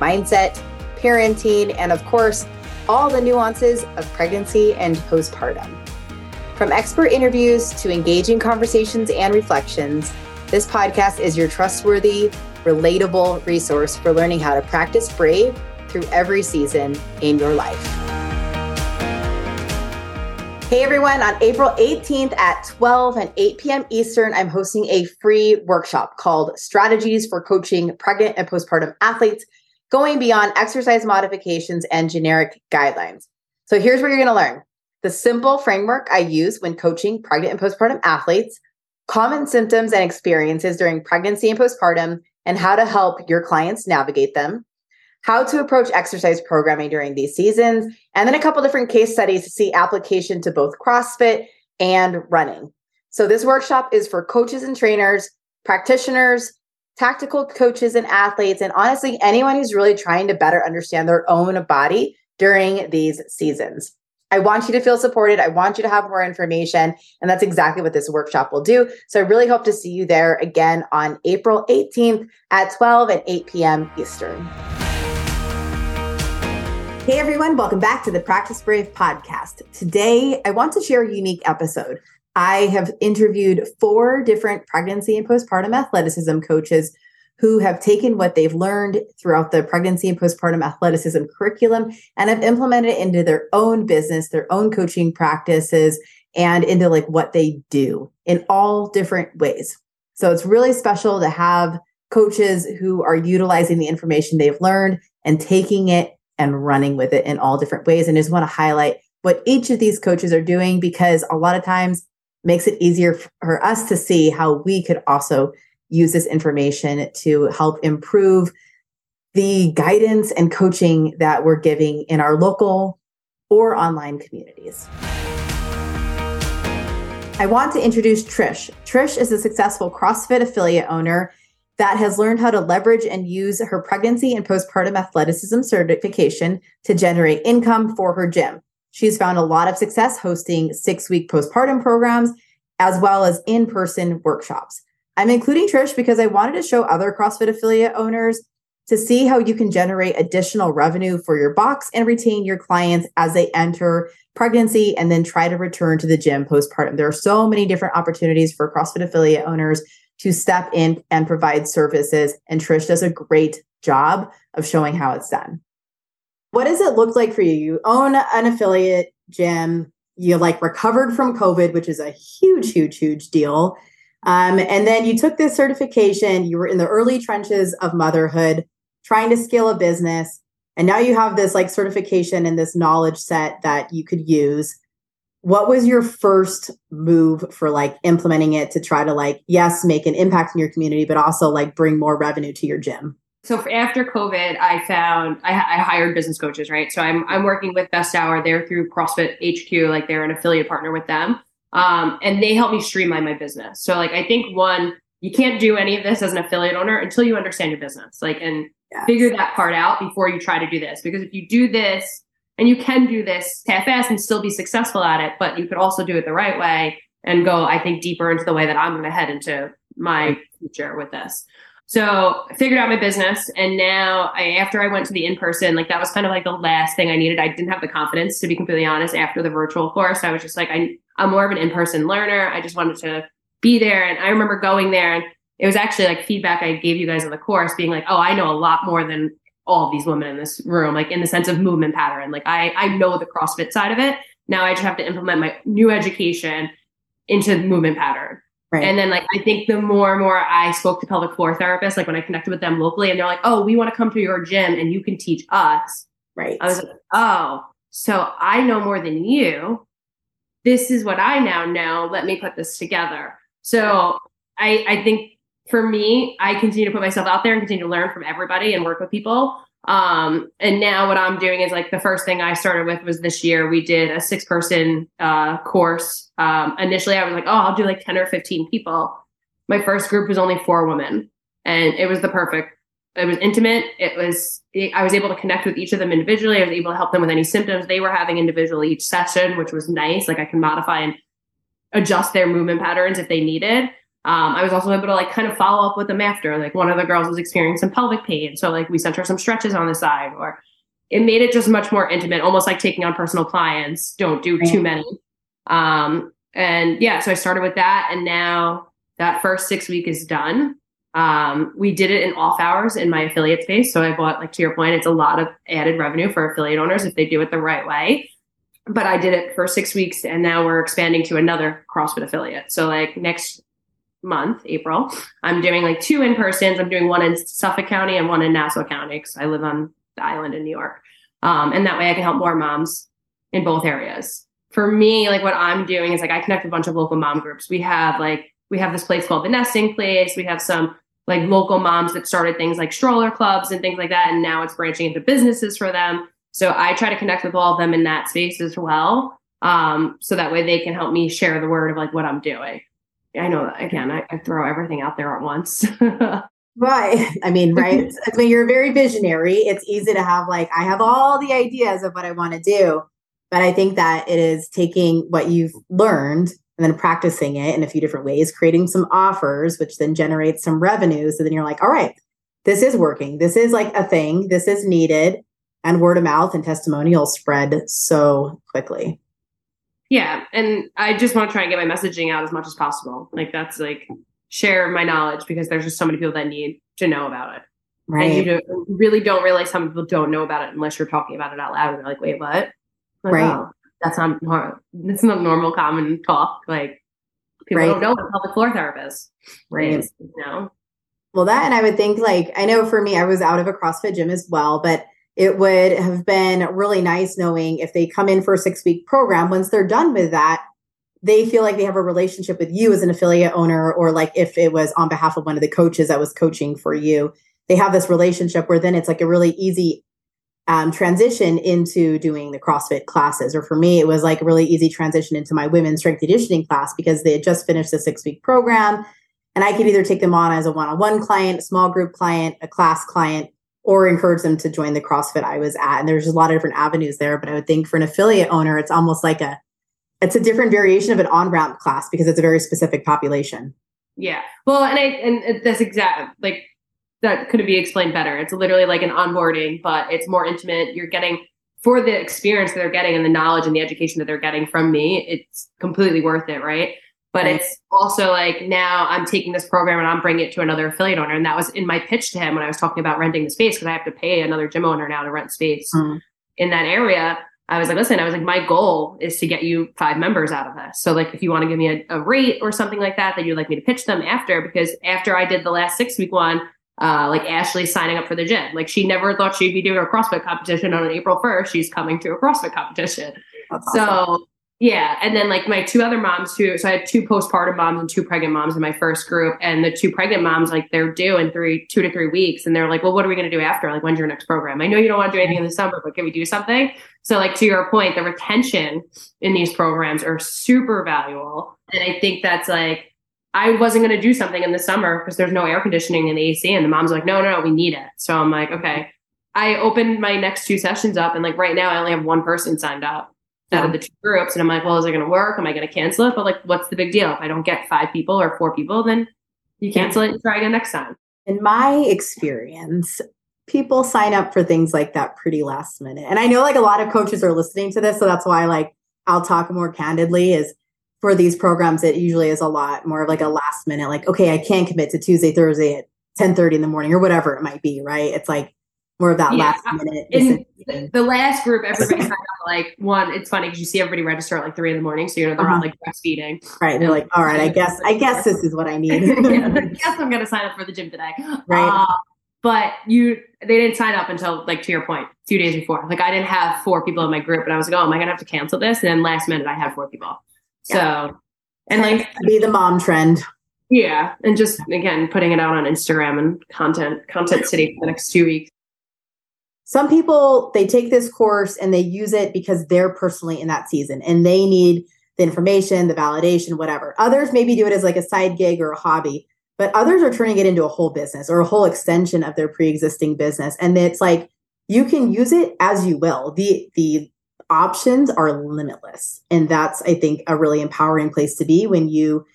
mindset, parenting, and of course, all the nuances of pregnancy and postpartum. From expert interviews to engaging conversations and reflections, this podcast is your trustworthy, relatable resource for learning how to practice brave through every season in your life. Hey everyone, on April 18th at 12 and 8 p.m. Eastern, I'm hosting a free workshop called Strategies for Coaching Pregnant and Postpartum Athletes, going beyond exercise modifications and generic guidelines. So here's what you're going to learn the simple framework I use when coaching pregnant and postpartum athletes, common symptoms and experiences during pregnancy and postpartum, and how to help your clients navigate them, how to approach exercise programming during these seasons, and then a couple different case studies to see application to both CrossFit and running. So, this workshop is for coaches and trainers, practitioners, tactical coaches and athletes, and honestly, anyone who's really trying to better understand their own body during these seasons. I want you to feel supported. I want you to have more information. And that's exactly what this workshop will do. So I really hope to see you there again on April 18th at 12 and 8 p.m. Eastern. Hey everyone, welcome back to the Practice Brave podcast. Today, I want to share a unique episode. I have interviewed four different pregnancy and postpartum athleticism coaches who have taken what they've learned throughout the pregnancy and postpartum athleticism curriculum and have implemented it into their own business, their own coaching practices, and into like what they do in all different ways. So it's really special to have coaches who are utilizing the information they've learned and taking it and running with it in all different ways. And I just want to highlight what each of these coaches are doing because a lot of times makes it easier for us to see how we could also use this information to help improve the guidance and coaching that we're giving in our local or online communities. I want to introduce Trish. Trish is a successful CrossFit affiliate owner that has learned how to leverage and use her pregnancy and postpartum athleticism certification to generate income for her gym. She's found a lot of success hosting six week postpartum programs as well as in person workshops. I'm including Trish because I wanted to show other CrossFit affiliate owners to see how you can generate additional revenue for your box and retain your clients as they enter pregnancy and then try to return to the gym postpartum. There are so many different opportunities for CrossFit affiliate owners to step in and provide services. And Trish does a great job of showing how it's done. What does it look like for you? You own an affiliate gym, you like recovered from COVID, which is a huge, huge, huge deal. Um, and then you took this certification, you were in the early trenches of motherhood, trying to scale a business. And now you have this like certification and this knowledge set that you could use. What was your first move for like implementing it to try to like, yes, make an impact in your community, but also like bring more revenue to your gym? So after COVID, I found I, I, hired business coaches, right? So I'm I'm working with Best Hour. They're through CrossFit HQ, like they're an affiliate partner with them. Um, and they help me streamline my business. So like I think one, you can't do any of this as an affiliate owner until you understand your business. Like and yes. figure that part out before you try to do this. Because if you do this and you can do this half-ass and still be successful at it, but you could also do it the right way and go, I think, deeper into the way that I'm going to head into my future with this. So I figured out my business. And now I, after I went to the in-person, like that was kind of like the last thing I needed. I didn't have the confidence to be completely honest after the virtual course. I was just like, I, I'm more of an in-person learner. I just wanted to be there. And I remember going there and it was actually like feedback I gave you guys on the course being like, oh, I know a lot more than all these women in this room, like in the sense of movement pattern. Like I, I know the CrossFit side of it. Now I just have to implement my new education into movement pattern. Right. And then like I think the more and more I spoke to pelvic floor therapists, like when I connected with them locally and they're like, Oh, we want to come to your gym and you can teach us. Right. I was like, Oh, so I know more than you. This is what I now know. Let me put this together. So I I think for me, I continue to put myself out there and continue to learn from everybody and work with people. Um, and now what I'm doing is like the first thing I started with was this year we did a six person uh, course. Um, initially, I was like, oh, I'll do like 10 or 15 people. My first group was only four women, and it was the perfect. It was intimate. It was, I was able to connect with each of them individually. I was able to help them with any symptoms they were having individually each session, which was nice. Like I can modify and adjust their movement patterns if they needed. Um, I was also able to like kind of follow up with them after. Like one of the girls was experiencing pelvic pain. So like we sent her some stretches on the side or it made it just much more intimate, almost like taking on personal clients. Don't do too many. Um, and yeah, so I started with that and now that first six week is done. Um, we did it in off hours in my affiliate space. So I bought, like to your point, it's a lot of added revenue for affiliate owners if they do it the right way. But I did it for six weeks and now we're expanding to another CrossFit affiliate. So like next month, April, I'm doing like two in persons. I'm doing one in Suffolk County and one in Nassau County because I live on the island in New York. Um, and that way I can help more moms in both areas. For me, like what I'm doing is like I connect a bunch of local mom groups. We have like, we have this place called the Nesting Place. We have some like local moms that started things like stroller clubs and things like that. And now it's branching into businesses for them. So I try to connect with all of them in that space as well. Um, so that way they can help me share the word of like what I'm doing. I know again, I, I throw everything out there at once. right. I mean, right. I mean, you're very visionary. It's easy to have like, I have all the ideas of what I want to do. But I think that it is taking what you've learned and then practicing it in a few different ways, creating some offers, which then generates some revenue. So then you're like, all right, this is working. This is like a thing. This is needed. And word of mouth and testimonials spread so quickly. Yeah. And I just want to try and get my messaging out as much as possible. Like that's like share my knowledge because there's just so many people that need to know about it. Right. And you do, really don't realize some people don't know about it unless you're talking about it out loud. And they're like, wait, what? Like, right. Oh, that's not normal. It's not normal common talk. Like people right. don't know what pelvic floor therapist right. is. You know? Well, that, and I would think like, I know for me, I was out of a CrossFit gym as well, but it would have been really nice knowing if they come in for a six week program, once they're done with that, they feel like they have a relationship with you as an affiliate owner, or like if it was on behalf of one of the coaches that was coaching for you, they have this relationship where then it's like a really easy um, transition into doing the CrossFit classes. Or for me, it was like a really easy transition into my women's strength conditioning class because they had just finished the six week program. And I could either take them on as a one on one client, a small group client, a class client, or encourage them to join the CrossFit I was at. And there's a lot of different avenues there. But I would think for an affiliate owner, it's almost like a it's a different variation of an on-ramp class because it's a very specific population. Yeah. Well, and I and that's exact like that could be explained better. It's literally like an onboarding, but it's more intimate. You're getting for the experience that they're getting and the knowledge and the education that they're getting from me, it's completely worth it, right? But it's also like now I'm taking this program and I'm bringing it to another affiliate owner. And that was in my pitch to him when I was talking about renting the space because I have to pay another gym owner now to rent space mm. in that area. I was like, listen, I was like, my goal is to get you five members out of this. So, like, if you want to give me a, a rate or something like that, that you'd like me to pitch them after, because after I did the last six week one, uh, like Ashley signing up for the gym. Like, she never thought she'd be doing a CrossFit competition on April 1st. She's coming to a CrossFit competition. Awesome. So, yeah. And then like my two other moms who, so I had two postpartum moms and two pregnant moms in my first group. And the two pregnant moms, like they're due in three, two to three weeks. And they're like, well, what are we going to do after? Like, when's your next program? I know you don't want to do anything in the summer, but can we do something? So like to your point, the retention in these programs are super valuable. And I think that's like, I wasn't going to do something in the summer because there's no air conditioning in the AC. And the mom's like, no, no, no, we need it. So I'm like, okay. I opened my next two sessions up and like right now I only have one person signed up out of the two groups. And I'm like, well, is it going to work? Am I going to cancel it? But like, what's the big deal? If I don't get five people or four people, then you cancel it and try again next time. In my experience, people sign up for things like that pretty last minute. And I know like a lot of coaches are listening to this. So that's why like I'll talk more candidly is for these programs, it usually is a lot more of like a last minute, like, okay, I can't commit to Tuesday, Thursday at 10 30 in the morning or whatever it might be, right? It's like more of that yeah. last minute. In the last group, everybody signed up like one. It's funny because you see everybody register at like three in the morning, so you know they're uh-huh. all like breastfeeding. Right, they're like, all right, I guess, I guess this is what I need. yeah, I guess I'm gonna sign up for the gym today. Right. Uh, but you, they didn't sign up until like to your point, few days before. Like I didn't have four people in my group, and I was like, oh, am I gonna have to cancel this? And then last minute, I had four people. Yeah. So, and like be the mom trend. Yeah, and just again putting it out on Instagram and content, content city for the next two weeks. Some people they take this course and they use it because they're personally in that season and they need the information, the validation, whatever. Others maybe do it as like a side gig or a hobby, but others are turning it into a whole business or a whole extension of their pre-existing business. And it's like you can use it as you will. The the options are limitless. And that's I think a really empowering place to be when you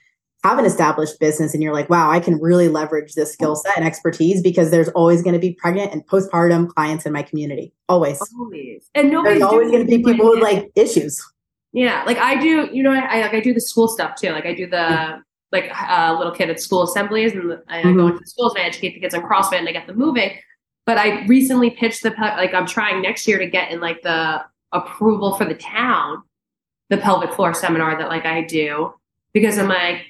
have an established business and you're like, wow, I can really leverage this skill set and expertise because there's always going to be pregnant and postpartum clients in my community. Always. Always. And nobody's there's always going to be people with like issues. Yeah. Like I do, you know, I, I like I do the school stuff too. Like I do the yeah. like uh, little kid at school assemblies and I mm-hmm. go into the schools and I educate the kids on CrossFit and I get them moving. But I recently pitched the like I'm trying next year to get in like the approval for the town, the pelvic floor seminar that like I do because I'm like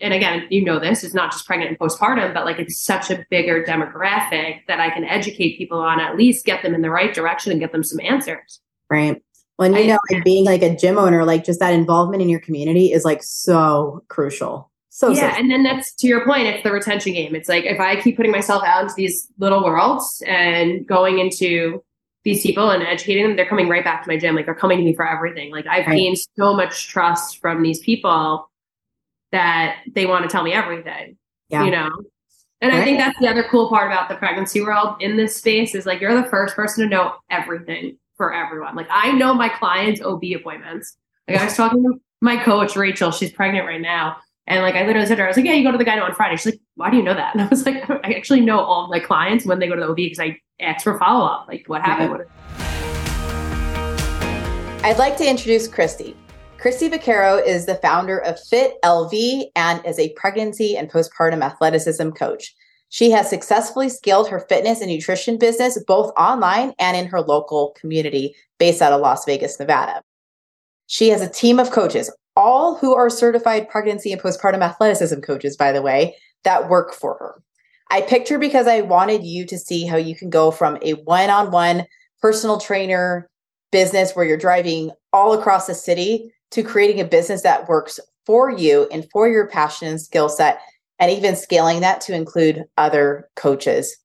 and again, you know this, it's not just pregnant and postpartum, but like it's such a bigger demographic that I can educate people on, at least get them in the right direction and get them some answers. Right. When you I, know, like being like a gym owner, like just that involvement in your community is like so crucial. So yeah, so and then that's to your point. It's the retention game. It's like if I keep putting myself out into these little worlds and going into these people and educating them, they're coming right back to my gym. Like they're coming to me for everything. Like I've right. gained so much trust from these people that they want to tell me everything. Yeah. You know? And right. I think that's the other cool part about the pregnancy world in this space is like you're the first person to know everything for everyone. Like I know my clients' OB appointments. Like I was talking to my coach, Rachel, she's pregnant right now. And like I literally said to her, I was like, Yeah, you go to the gyno on Friday. She's like, Why do you know that? And I was like, I actually know all my clients when they go to the OB because I ask for follow up. Like what happened? Yeah. I'd like to introduce Kristi. Kristi Vaccaro is the founder of Fit LV and is a pregnancy and postpartum athleticism coach. She has successfully scaled her fitness and nutrition business both online and in her local community based out of Las Vegas, Nevada. She has a team of coaches, all who are certified pregnancy and postpartum athleticism coaches, by the way, that work for her. I picked her because I wanted you to see how you can go from a one on one personal trainer business where you're driving all across the city to creating a business that works for you and for your passion and skill set, and even scaling that to include other coaches.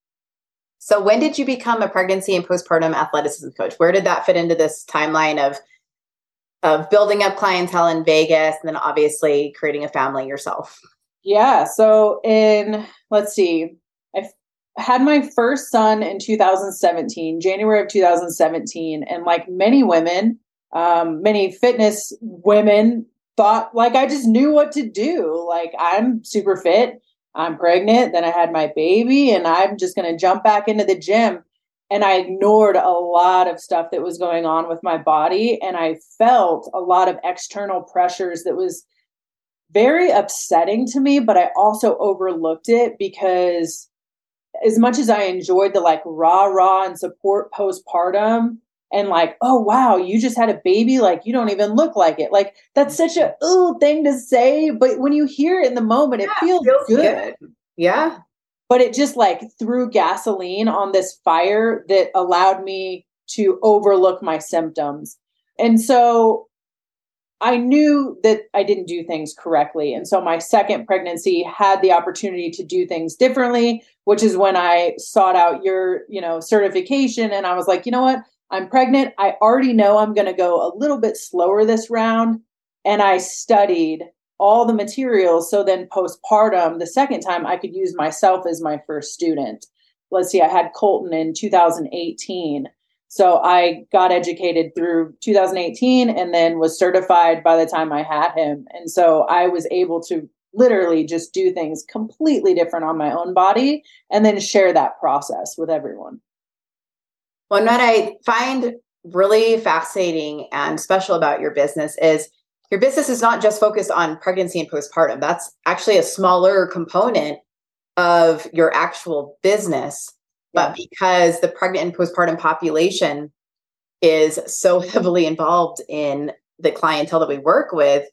So, when did you become a pregnancy and postpartum athleticism coach? Where did that fit into this timeline of of building up clientele in Vegas and then obviously creating a family yourself? Yeah. So, in let's see, I had my first son in 2017, January of 2017, and like many women, um, many fitness women thought like I just knew what to do. Like I'm super fit. I'm pregnant. Then I had my baby, and I'm just going to jump back into the gym. And I ignored a lot of stuff that was going on with my body. And I felt a lot of external pressures that was very upsetting to me, but I also overlooked it because as much as I enjoyed the like rah rah and support postpartum, and like, oh wow, you just had a baby, like you don't even look like it. Like that's such a ooh thing to say, but when you hear it in the moment, yeah, it feels, feels good. good. Yeah. But it just like threw gasoline on this fire that allowed me to overlook my symptoms. And so I knew that I didn't do things correctly. And so my second pregnancy had the opportunity to do things differently, which is when I sought out your, you know, certification and I was like, you know what? I'm pregnant. I already know I'm going to go a little bit slower this round. And I studied all the materials. So then postpartum, the second time, I could use myself as my first student. Let's see, I had Colton in 2018. So I got educated through 2018 and then was certified by the time I had him. And so I was able to literally just do things completely different on my own body and then share that process with everyone. Well, what I find really fascinating and special about your business is your business is not just focused on pregnancy and postpartum. That's actually a smaller component of your actual business. But because the pregnant and postpartum population is so heavily involved in the clientele that we work with,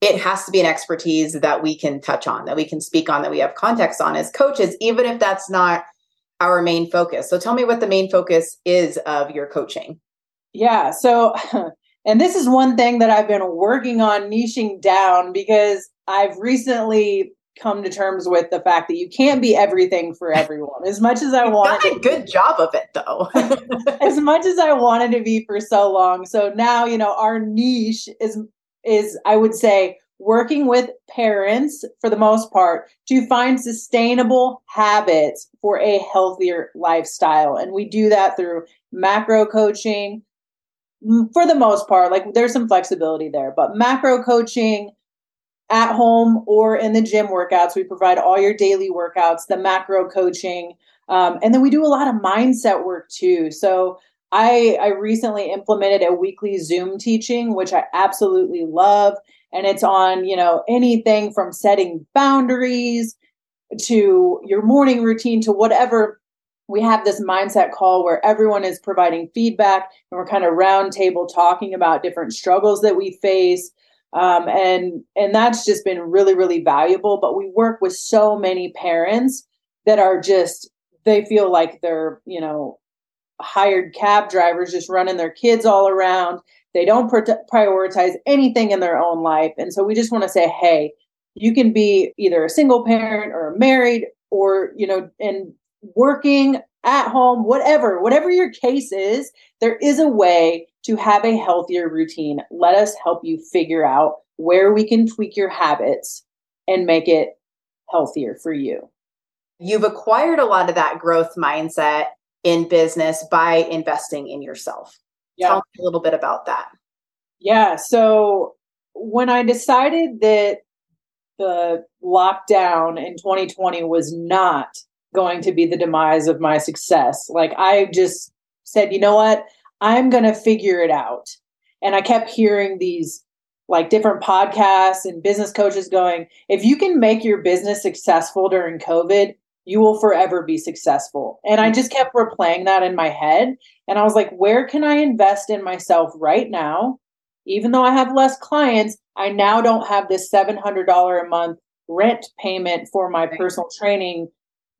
it has to be an expertise that we can touch on, that we can speak on, that we have context on as coaches, even if that's not our main focus. So tell me what the main focus is of your coaching. Yeah. So, and this is one thing that I've been working on niching down because I've recently come to terms with the fact that you can't be everything for everyone. As much as I wanted done a good job of it though. as much as I wanted to be for so long. So now, you know, our niche is is I would say working with parents for the most part to find sustainable habits for a healthier lifestyle. And we do that through macro coaching for the most part. Like there's some flexibility there, but macro coaching at home or in the gym workouts, we provide all your daily workouts, the macro coaching. Um, and then we do a lot of mindset work too. So I, I recently implemented a weekly Zoom teaching, which I absolutely love and it's on you know anything from setting boundaries to your morning routine to whatever. We have this mindset call where everyone is providing feedback and we're kind of roundtable talking about different struggles that we face. Um, and and that's just been really really valuable but we work with so many parents that are just they feel like they're you know hired cab drivers just running their kids all around they don't prioritize anything in their own life. And so we just want to say, hey, you can be either a single parent or married or, you know, and working at home, whatever, whatever your case is, there is a way to have a healthier routine. Let us help you figure out where we can tweak your habits and make it healthier for you. You've acquired a lot of that growth mindset in business by investing in yourself. Yeah. Tell me a little bit about that. Yeah. So when I decided that the lockdown in 2020 was not going to be the demise of my success, like I just said, you know what? I'm going to figure it out. And I kept hearing these like different podcasts and business coaches going, if you can make your business successful during COVID, you will forever be successful. And I just kept replaying that in my head. And I was like, where can I invest in myself right now? Even though I have less clients, I now don't have this $700 a month rent payment for my personal training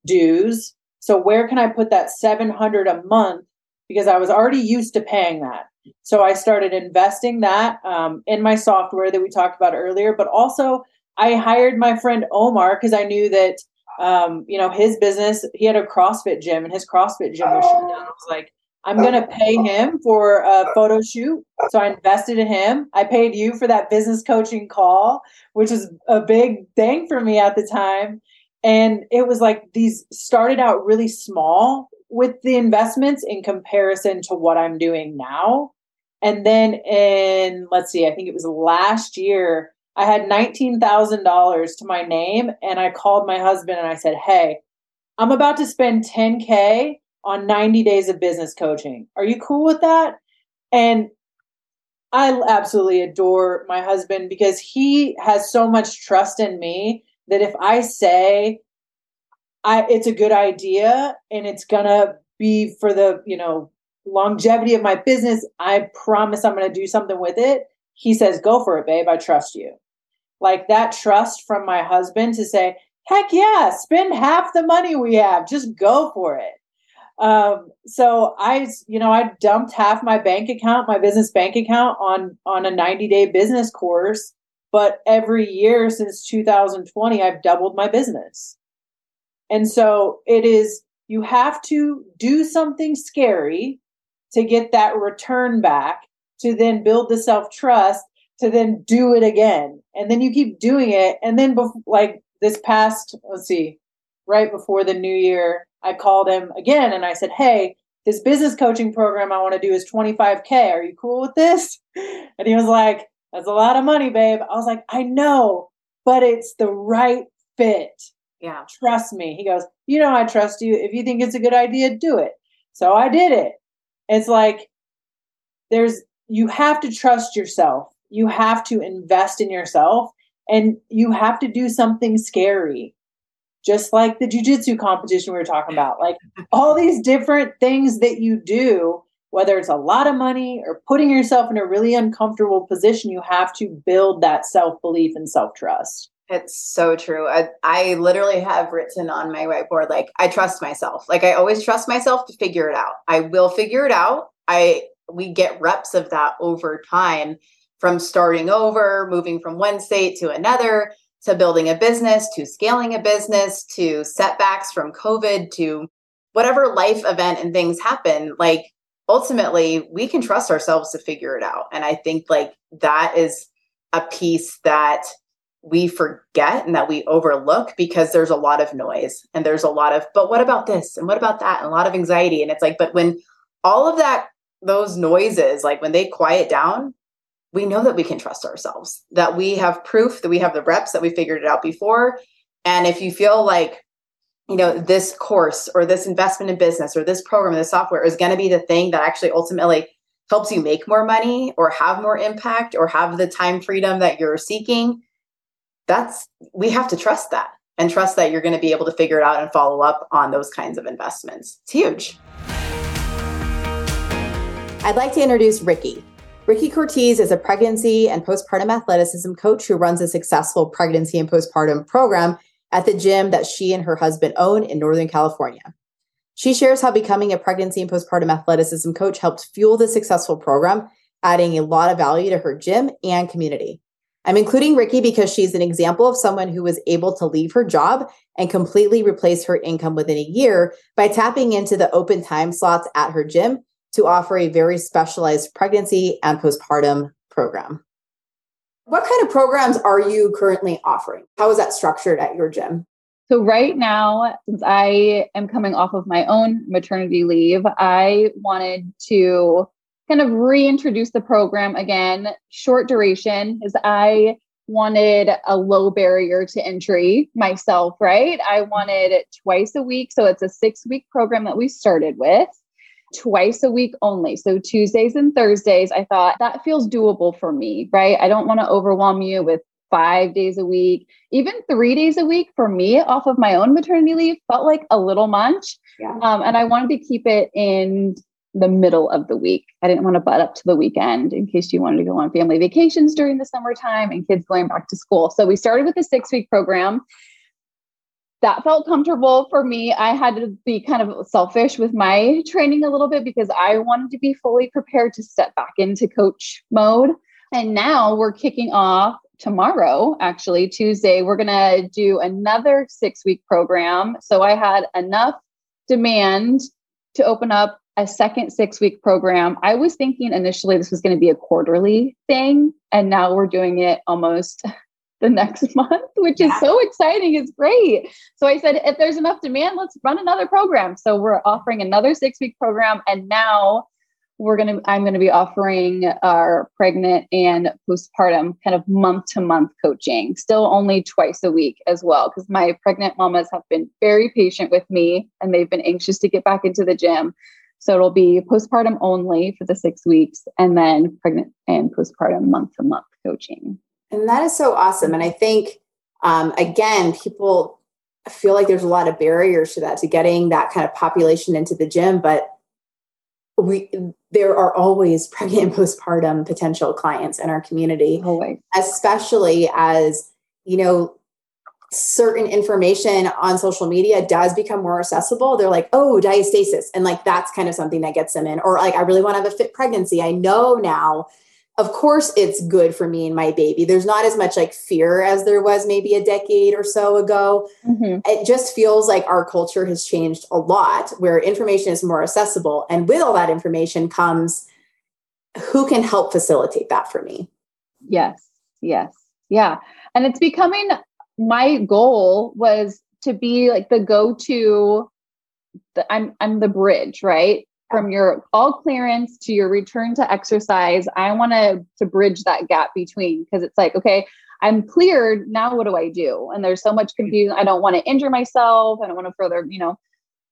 dues. So where can I put that 700 a month? Because I was already used to paying that. So I started investing that um, in my software that we talked about earlier, but also I hired my friend Omar because I knew that um, you know, his business, he had a CrossFit gym and his CrossFit gym was shut down. I was like, I'm going to pay him for a photo shoot. So I invested in him. I paid you for that business coaching call, which was a big thing for me at the time. And it was like these started out really small with the investments in comparison to what I'm doing now. And then in, let's see, I think it was last year, I had $19,000 to my name and I called my husband and I said, Hey, I'm about to spend 10K on 90 days of business coaching. Are you cool with that? And I absolutely adore my husband because he has so much trust in me that if I say I it's a good idea and it's gonna be for the, you know, longevity of my business, I promise I'm gonna do something with it. He says, Go for it, babe. I trust you like that trust from my husband to say, heck yeah, spend half the money we have, just go for it. Um, so I, you know, I dumped half my bank account, my business bank account on on a 90 day business course. But every year since 2020, I've doubled my business. And so it is, you have to do something scary to get that return back to then build the self trust to then do it again. And then you keep doing it. And then, bef- like this past, let's see, right before the new year, I called him again and I said, Hey, this business coaching program I want to do is 25K. Are you cool with this? And he was like, That's a lot of money, babe. I was like, I know, but it's the right fit. Yeah. Trust me. He goes, You know, I trust you. If you think it's a good idea, do it. So I did it. It's like, there's, you have to trust yourself you have to invest in yourself and you have to do something scary just like the jiu-jitsu competition we were talking about like all these different things that you do whether it's a lot of money or putting yourself in a really uncomfortable position you have to build that self-belief and self-trust it's so true. I, I literally have written on my whiteboard, like, I trust myself. Like, I always trust myself to figure it out. I will figure it out. I, we get reps of that over time from starting over, moving from one state to another. to building a business to scaling a business to setbacks from COVID to whatever life event and things happen, like ultimately we can trust ourselves to figure it out. And I think like that is a piece that we forget and that we overlook because there's a lot of noise and there's a lot of, but what about this? And what about that? And a lot of anxiety. And it's like, but when all of that, those noises, like when they quiet down, we know that we can trust ourselves, that we have proof, that we have the reps, that we figured it out before. And if you feel like, you know, this course or this investment in business or this program, this software is going to be the thing that actually ultimately helps you make more money or have more impact or have the time freedom that you're seeking, that's we have to trust that and trust that you're going to be able to figure it out and follow up on those kinds of investments. It's huge. I'd like to introduce Rikki. Rikki Cortese is a pregnancy and postpartum athleticism coach who runs a successful pregnancy and postpartum program at the gym that she and her husband own in Northern California. She shares how becoming a pregnancy and postpartum athleticism coach helped fuel the successful program, adding a lot of value to her gym and community. I'm including Rikki because she's an example of someone who was able to leave her job and completely replace her income within a year by tapping into the open time slots at her gym to offer a very specialized pregnancy and postpartum program. What kind of programs are you currently offering? How is that structured at your gym? So, right now, since I am coming off of my own maternity leave, I wanted to kind of reintroduce the program again, short duration, is I wanted a low barrier to entry myself, right? I wanted it twice a week. So, it's a six week program that we started with twice a week only. So Tuesdays and Thursdays, I thought that feels doable for me, right? I don't want to overwhelm you with five days a week, even three days a week for me off of my own maternity leave felt like a little much. Yeah. Um, and I wanted to keep it in the middle of the week. I didn't want to butt up to the weekend in case you wanted to go on family vacations during the summertime and kids going back to school. So we started with a six week program that felt comfortable for me. I had to be kind of selfish with my training a little bit because I wanted to be fully prepared to step back into coach mode. And now we're kicking off tomorrow, actually, Tuesday. We're going to do another six week program. So I had enough demand to open up a second six week program. I was thinking initially this was going to be a quarterly thing. And now we're doing it almost the next month, which is so exciting. It's great. So I said, if there's enough demand, let's run another program. So we're offering another six week program. And now we're going to, I'm going to be offering our pregnant and postpartum kind of month to month coaching, still only twice a week as well. Because my pregnant mamas have been very patient with me and they've been anxious to get back into the gym. So it'll be postpartum only for the six weeks and then pregnant and postpartum month to month coaching. And that is so awesome. And I think, um, again, people feel like there's a lot of barriers to that, to getting that kind of population into the gym. But we there are always pregnant and postpartum potential clients in our community, always. especially as you know certain information on social media does become more accessible they're like oh diastasis and like that's kind of something that gets them in or like i really want to have a fit pregnancy i know now of course it's good for me and my baby. There's not as much like fear as there was maybe a decade or so ago. Mm-hmm. it just feels like our culture has changed a lot where information is more accessible. And with all that information comes who can help facilitate that for me? Yes yes. Yeah. And it's becoming my goal was to be like the go-to the, I'm I'm the bridge, right? From your all clearance to your return to exercise i want to to bridge that gap between because it's like okay i'm cleared now what do i do? And there's so much mm-hmm. confusion. I don't want to injure myself. I don't want to further you know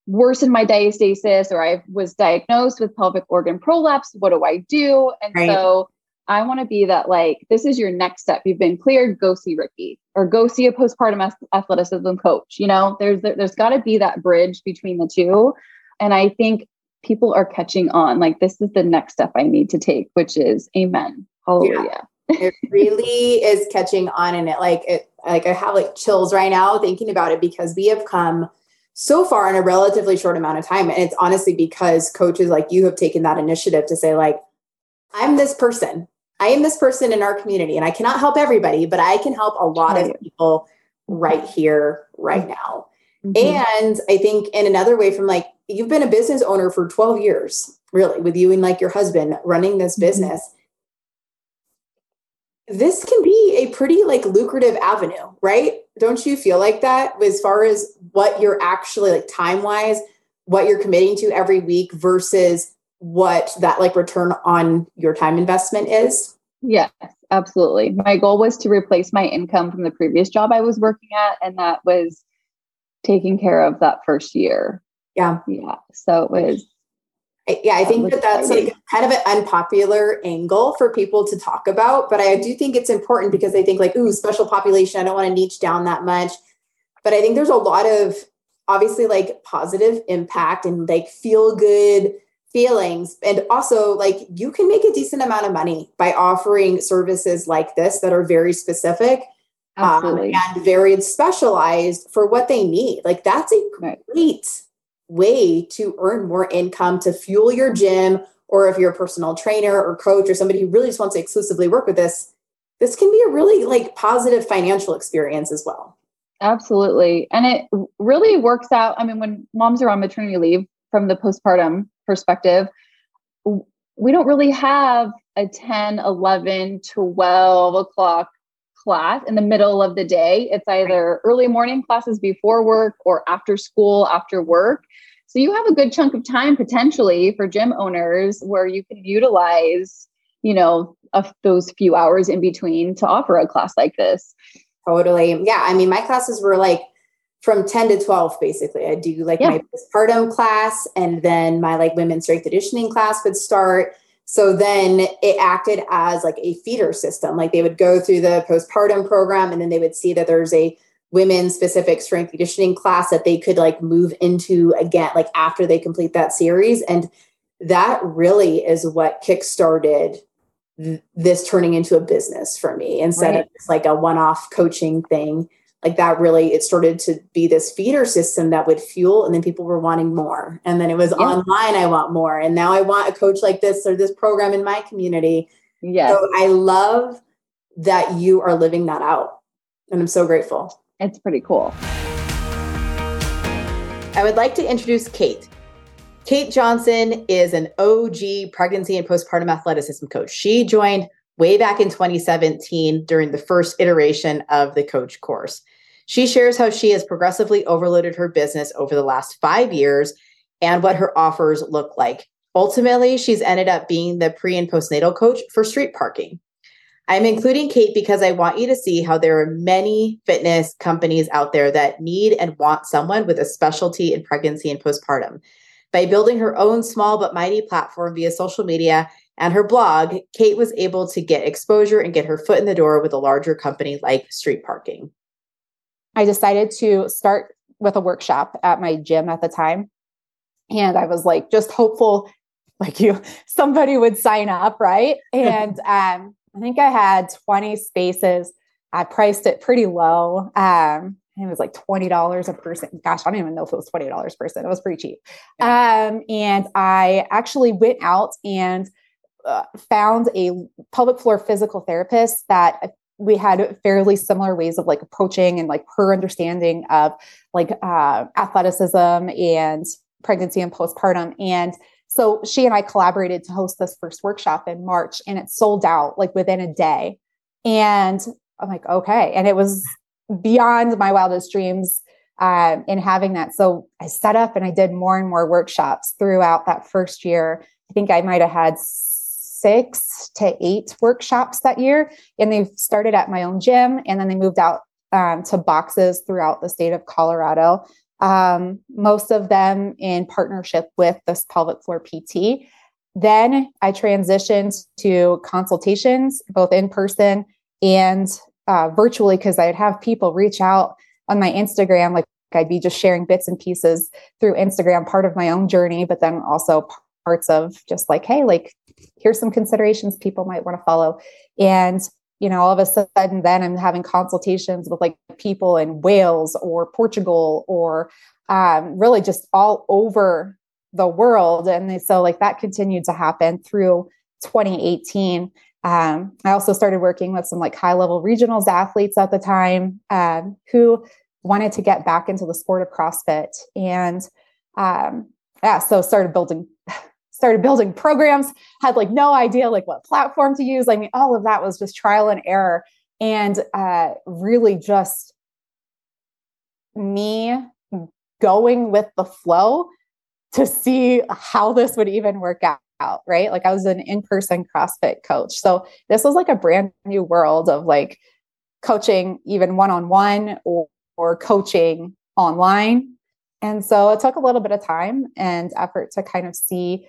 worsen my diastasis or i was diagnosed with pelvic organ prolapse. What do i do? And right. so i want to be that like this is your next step. You've been cleared. Go see rikki or go see a postpartum athleticism coach you know? There's there's got to be that bridge between the two. And i think people are catching on. Like this is the next step I need to take, which is amen. Hallelujah. Yeah. it really is catching on in it. Like it like I have like chills right now thinking about it because we have come so far in a relatively short amount of time. And it's honestly because coaches like you have taken that initiative to say, like, I'm this person. I am this person in our community and I cannot help everybody, but I can help a lot right. of people right here, right now. Mm-hmm. And I think in another way, from like, you've been a business owner for 12 years, really, with you and like your husband running this mm-hmm. business. This can be a pretty like lucrative avenue, right? Don't you feel like that as far as what you're actually like time wise, what you're committing to every week versus what that like return on your time investment is? Yes, absolutely. My goal was to replace my income from the previous job I was working at, and that was taking care of that first year. Yeah. Yeah. So it was. Yeah, I think that that's like kind of an unpopular angle for people to talk about, but I do think it's important because I think like, ooh, special population, I don't want to niche down that much. But I think there's a lot of obviously like positive impact and like feel good feelings. And also like you can make a decent amount of money by offering services like this that are very specific um, and very specialized for what they need. Like that's a great right. Way to earn more income to fuel your gym, or if you're a personal trainer or coach or somebody who really just wants to exclusively work with this, this can be a really like positive financial experience as well. Absolutely. And it really works out. I mean, when moms are on maternity leave from the postpartum perspective, we don't really have a 10, 11, 12 o'clock class in the middle of the day. It's either early morning classes before work or after school, after work. So you have a good chunk of time potentially for gym owners where you can utilize, you know, those few hours in between to offer a class like this. Totally. Yeah. I mean, my classes were like from 10 to 12, basically. I do like yeah. my postpartum class and then my like women's strength conditioning class would start so then it acted as like a feeder system. Like they would go through the postpartum program and then they would see that there's a women specific strength conditioning class that they could like move into again, like after they complete that series. And that really is what kickstarted th- this turning into a business for me instead right. of just like a one off coaching thing like that really it started to be this feeder system that would fuel and then people were wanting more. And then it was yeah. online i want more. And now i want a coach like this or this program in my community. Yeah so i love that you are living that out and i'm so grateful. It's pretty cool. I would like to introduce kate. Kate johnson is an og pregnancy and postpartum athleticism coach. She joined way back in 2017 during the first iteration of the coach course. She shares how she has progressively overloaded her business over the last five years and what her offers look like. Ultimately, she's ended up being the pre and postnatal coach for street parking. I'm including Kate because I want you to see how there are many fitness companies out there that need and want someone with a specialty in pregnancy and postpartum. By building her own small but mighty platform via social media and her blog, Kate was able to get exposure and get her foot in the door with a larger company like Street Parking. I decided to start with a workshop at my gym at the time. And I was like, just hopeful, like you, somebody would sign up, right? And um, I think I had 20 spaces. I priced it pretty low. Um, it was like $20 a person. Gosh, I don't even know if it was $20 a person. It was pretty cheap. Um, and I actually went out and uh, found a pelvic floor physical therapist that we had fairly similar ways of like approaching and like her understanding of like uh, athleticism and pregnancy and postpartum. And so she and i collaborated to host this first workshop in march and it sold out like within a day. And i'm like okay. And it was beyond my wildest dreams um, in having that. So i set up and i did more and more workshops throughout that first year. I think i might have had six to eight workshops that year. And they started at my own gym and then they moved out um, to boxes throughout the state of Colorado. Um, most of them in partnership with this pelvic floor PT. Then I transitioned to consultations, both in person and uh, virtually, because I'd have people reach out on my Instagram. Like I'd be just sharing bits and pieces through Instagram, part of my own journey, but then also parts of just like, hey, like, here's some considerations people might want to follow. And, you know, all of a sudden, then I'm having consultations with like people in Wales or Portugal or um, really just all over the world. And so, like, that continued to happen through 2018. Um, I also started working with some like high level regionals athletes at the time um, who wanted to get back into the sport of CrossFit. And um, yeah, so started building started building programs, had like no idea like what platform to use. I mean, all of that was just trial and error. And uh, really just me going with the flow to see how this would even work out right? Like I was an in-person CrossFit coach. So this was like a brand new world of like coaching even one-on-one or, or coaching online. And so it took a little bit of time and effort to kind of see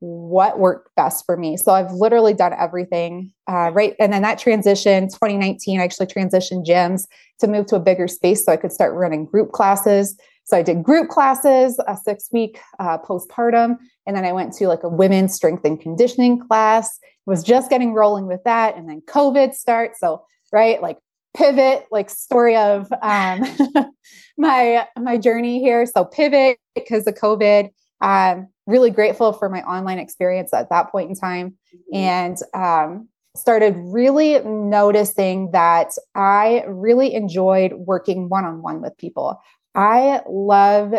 what worked best for me. So I've literally done everything, uh, right? And then that transition, 2019, I actually transitioned gyms to move to a bigger space so I could start running group classes. So I did group classes, a six week uh, postpartum, and then I went to like a women's strength and conditioning class. Was just getting rolling with that, and then COVID starts. So right, like pivot, like story of um, my my journey here. So pivot because of COVID. Um, really grateful for my online experience at that point in time, and um, started really noticing that I really enjoyed working one on one with people. I love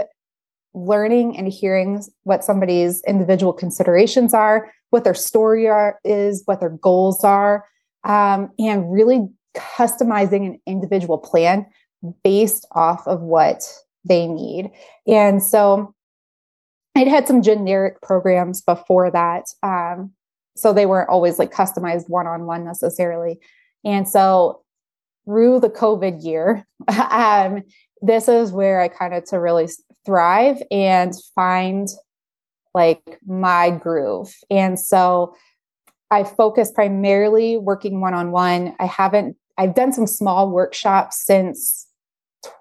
learning and hearing what somebody's individual considerations are, what their story are, is, what their goals are, um, and really customizing an individual plan based off of what they need. And so I'd had some generic programs before that. Um, so they weren't always like customized one on one necessarily. And so through the COVID year, um, this is where I kind of to really thrive and find like my groove. And so I focus primarily working one on one. I haven't, I've done some small workshops since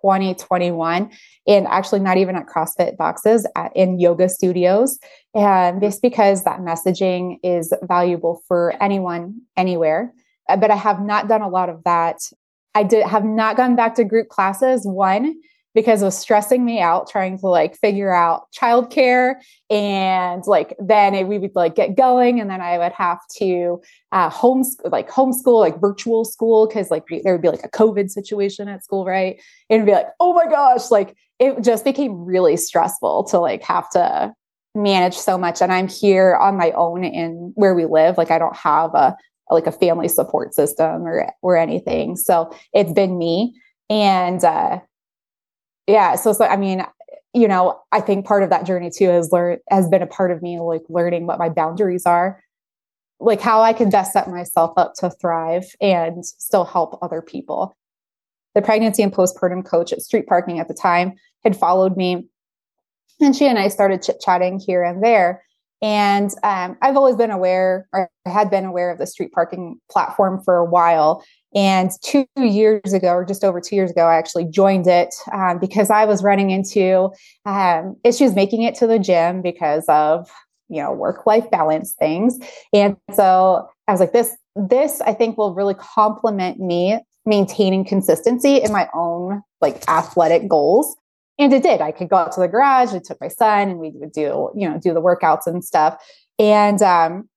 2021 and actually not even at CrossFit boxes at, in yoga studios. And this because that messaging is valuable for anyone, anywhere. Uh, but I have not done a lot of that I did have not gone back to group classes. One, because it was stressing me out trying to like figure out childcare and like then it, we would like get going and then I would have to uh homeschool like homeschool like virtual school because like there would be like a COVID situation at school, right? And be like, oh my gosh, like it just became really stressful to like have to manage so much. And I'm here on my own in where we live. Like I don't have a like a family support system or or anything. So it's been me. And uh yeah, so so I mean, you know, I think part of that journey too has learned has been a part of me like learning what my boundaries are, like how I can best set myself up to thrive and still help other people. The pregnancy and postpartum coach at Street Parking at the time had followed me, and she and I started chit chatting here and there. And um, I've always been aware, or had been aware of the street parking platform for a while. And two years ago, or just over two years ago, I actually joined it um, because I was running into um, issues making it to the gym because of you know work life balance things. And so I was like, this this I think will really complement me maintaining consistency in my own like athletic goals and it did. I could go out to the garage. I took my son and we would do you know do the workouts and stuff. And um,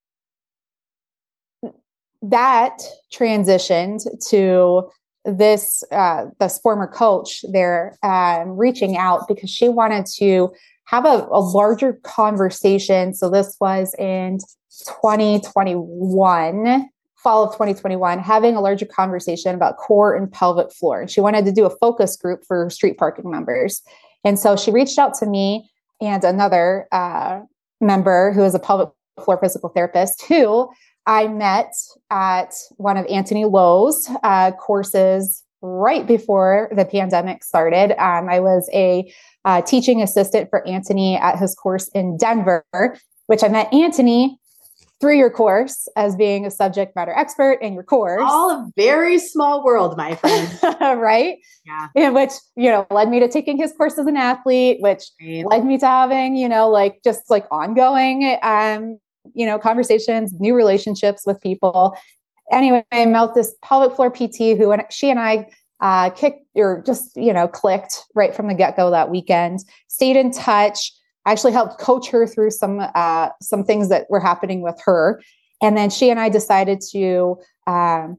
that transitioned to this uh, this former coach there um, reaching out because she wanted to have a, a larger conversation. So this was in 2021 fall of 2021 having a larger conversation about core and pelvic floor. And she wanted to do a focus group for street parking members. And so she reached out to me and another uh, member who is a pelvic floor physical therapist who I met at one of Anthony Lowe's uh, courses right before the pandemic started. Um, I was a uh, teaching assistant for Anthony at his course in Denver, which I met Anthony through your course as being a subject matter expert in your course. All a very small world, my friend. right? Yeah. And which, you know, led me to taking his course as an athlete, which right. led me to having, you know, like just like ongoing um, you know, conversations, new relationships with people. Anyway, I met this pelvic floor PT who and she and I uh, kicked or just, you know, clicked right from the get-go that weekend, stayed in touch I actually helped coach her through some uh, some things that were happening with her. And then she and I decided to um,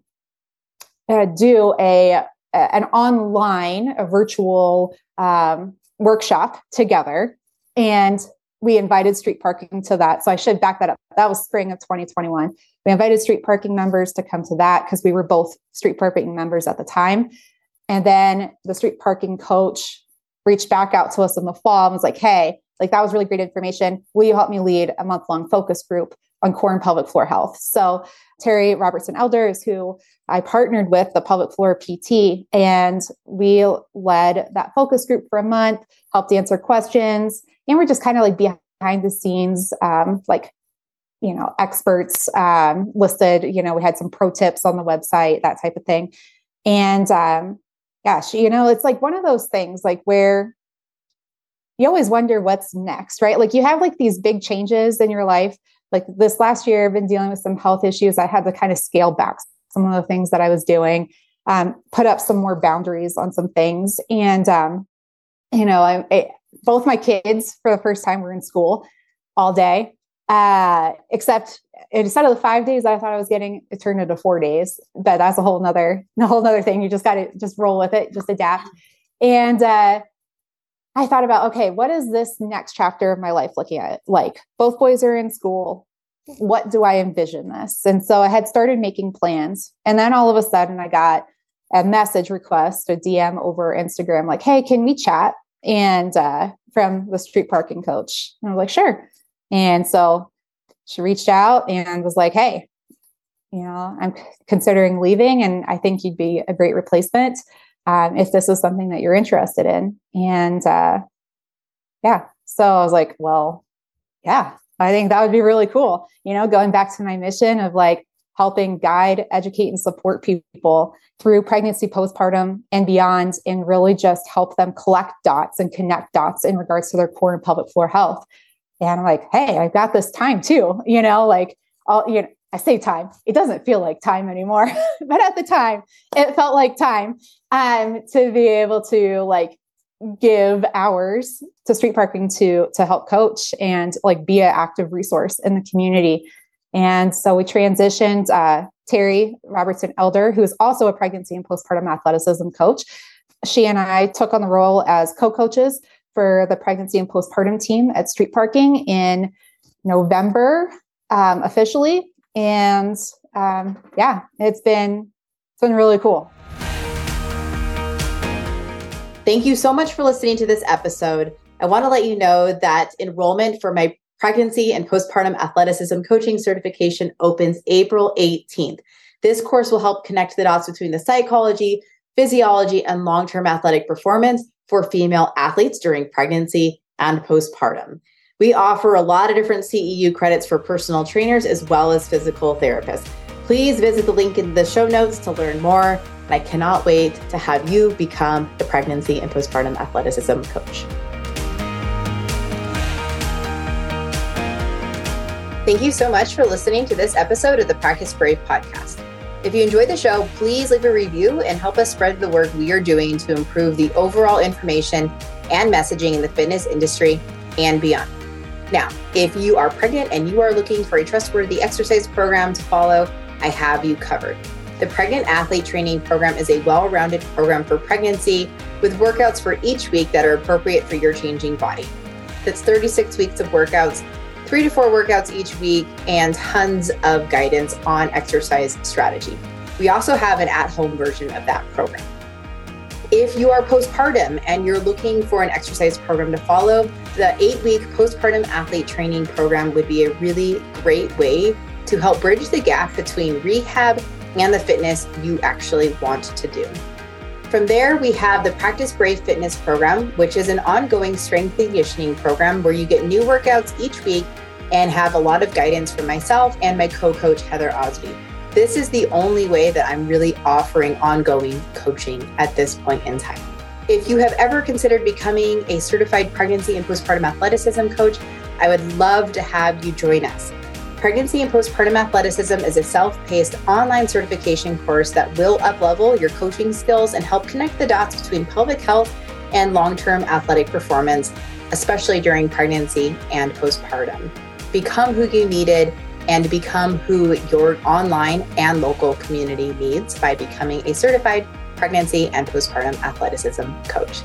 uh, do a an online, a virtual um, workshop together, and we invited street parking to that. So I should back that up. That was spring of 2021. We invited street parking members to come to that because we were both street parking members at the time. And then the street parking coach reached back out to us in the fall and was like, hey, like that was really great information. Will you help me lead a month long focus group on core and pelvic floor health? So Terry Robertson Elder is who I partnered with, the pelvic floor PT, and we led that focus group for a month, helped answer questions, and we're just kind of like behind the scenes, um, like you know, experts um, listed. You know, we had some pro tips on the website, that type of thing, and um, gosh, you know, it's like one of those things like where you always wonder what's next, right? Like you have like these big changes in your life. Like this last year, I've been dealing with some health issues. I had to kind of scale back some of the things that I was doing, um, put up some more boundaries on some things. And, um, you know, I, I, both my kids for the first time were in school all day. Uh, except instead of the five days I thought I was getting, it turned into four days. But that's a whole nother, a whole nother thing. You just got to just roll with it, just adapt. And uh, I thought about, okay, what is this next chapter of my life looking at? Like both boys are in school. What do I envision this? And so I had started making plans. And then all of a sudden I got a message request, a DM over Instagram, like, hey, can we chat? And uh, from the street parking coach. And I was like, sure. And so she reached out and was like, Hey, you know, I'm considering leaving and I think you'd be a great replacement um, if this is something that you're interested in. And uh, yeah, so I was like, Well, yeah, I think that would be really cool. You know, going back to my mission of like helping guide, educate, and support people through pregnancy, postpartum, and beyond, and really just help them collect dots and connect dots in regards to their core and pelvic floor health. And I'm like, hey, I've got this time too. You know, like I'll, you know, I say time. It doesn't feel like time anymore, but at the time, it felt like time um, to be able to like give hours to street parking to to help coach and like be an active resource in the community. And so we transitioned uh, Terry Robertson Elder, who is also a pregnancy and postpartum athleticism coach. She and I took on the role as co-coaches for the pregnancy and postpartum team at Street Parking in November um, officially, and um, yeah, it's been it's been really cool. Thank you so much for listening to this episode. I want to let you know that enrollment for my pregnancy and postpartum athleticism coaching certification opens April 18th. This course will help connect the dots between the psychology, physiology, and long term athletic performance for female athletes during pregnancy and postpartum. We offer a lot of different CEU credits for personal trainers as well as physical therapists. Please visit the link in the show notes to learn more. And I cannot wait to have you become the pregnancy and postpartum athleticism coach. Thank you so much for listening to this episode of the Practice Brave podcast. If you enjoyed the show, please leave a review and help us spread the work we are doing to improve the overall information and messaging in the fitness industry and beyond. Now, if you are pregnant and you are looking for a trustworthy exercise program to follow, I have you covered. The Pregnant Athlete Training Program is a well rounded program for pregnancy with workouts for each week that are appropriate for your changing body. That's 36 weeks of workouts three to four workouts each week, and tons of guidance on exercise strategy. We also have an at home version of that program. If you are postpartum and you're looking for an exercise program to follow, the eight week postpartum athlete training program would be a really great way to help bridge the gap between rehab and the fitness you actually want to do. From there, we have the Practice Brave Fitness program, which is an ongoing strength conditioning program where you get new workouts each week and have a lot of guidance from myself and my co coach, Heather Osby. This is the only way that I'm really offering ongoing coaching at this point in time. If you have ever considered becoming a certified pregnancy and postpartum athleticism coach, I would love to have you join us. Pregnancy and Postpartum Athleticism is a self paced online certification course that will uplevel your coaching skills and help connect the dots between pelvic health and long term athletic performance, especially during pregnancy and postpartum. Become who you needed and become who your online and local community needs by becoming a certified pregnancy and postpartum athleticism coach.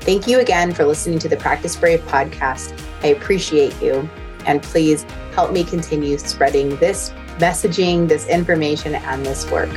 Thank you again for listening to the Practice Brave podcast. I appreciate you. And please help me continue spreading this messaging, this information, and this work.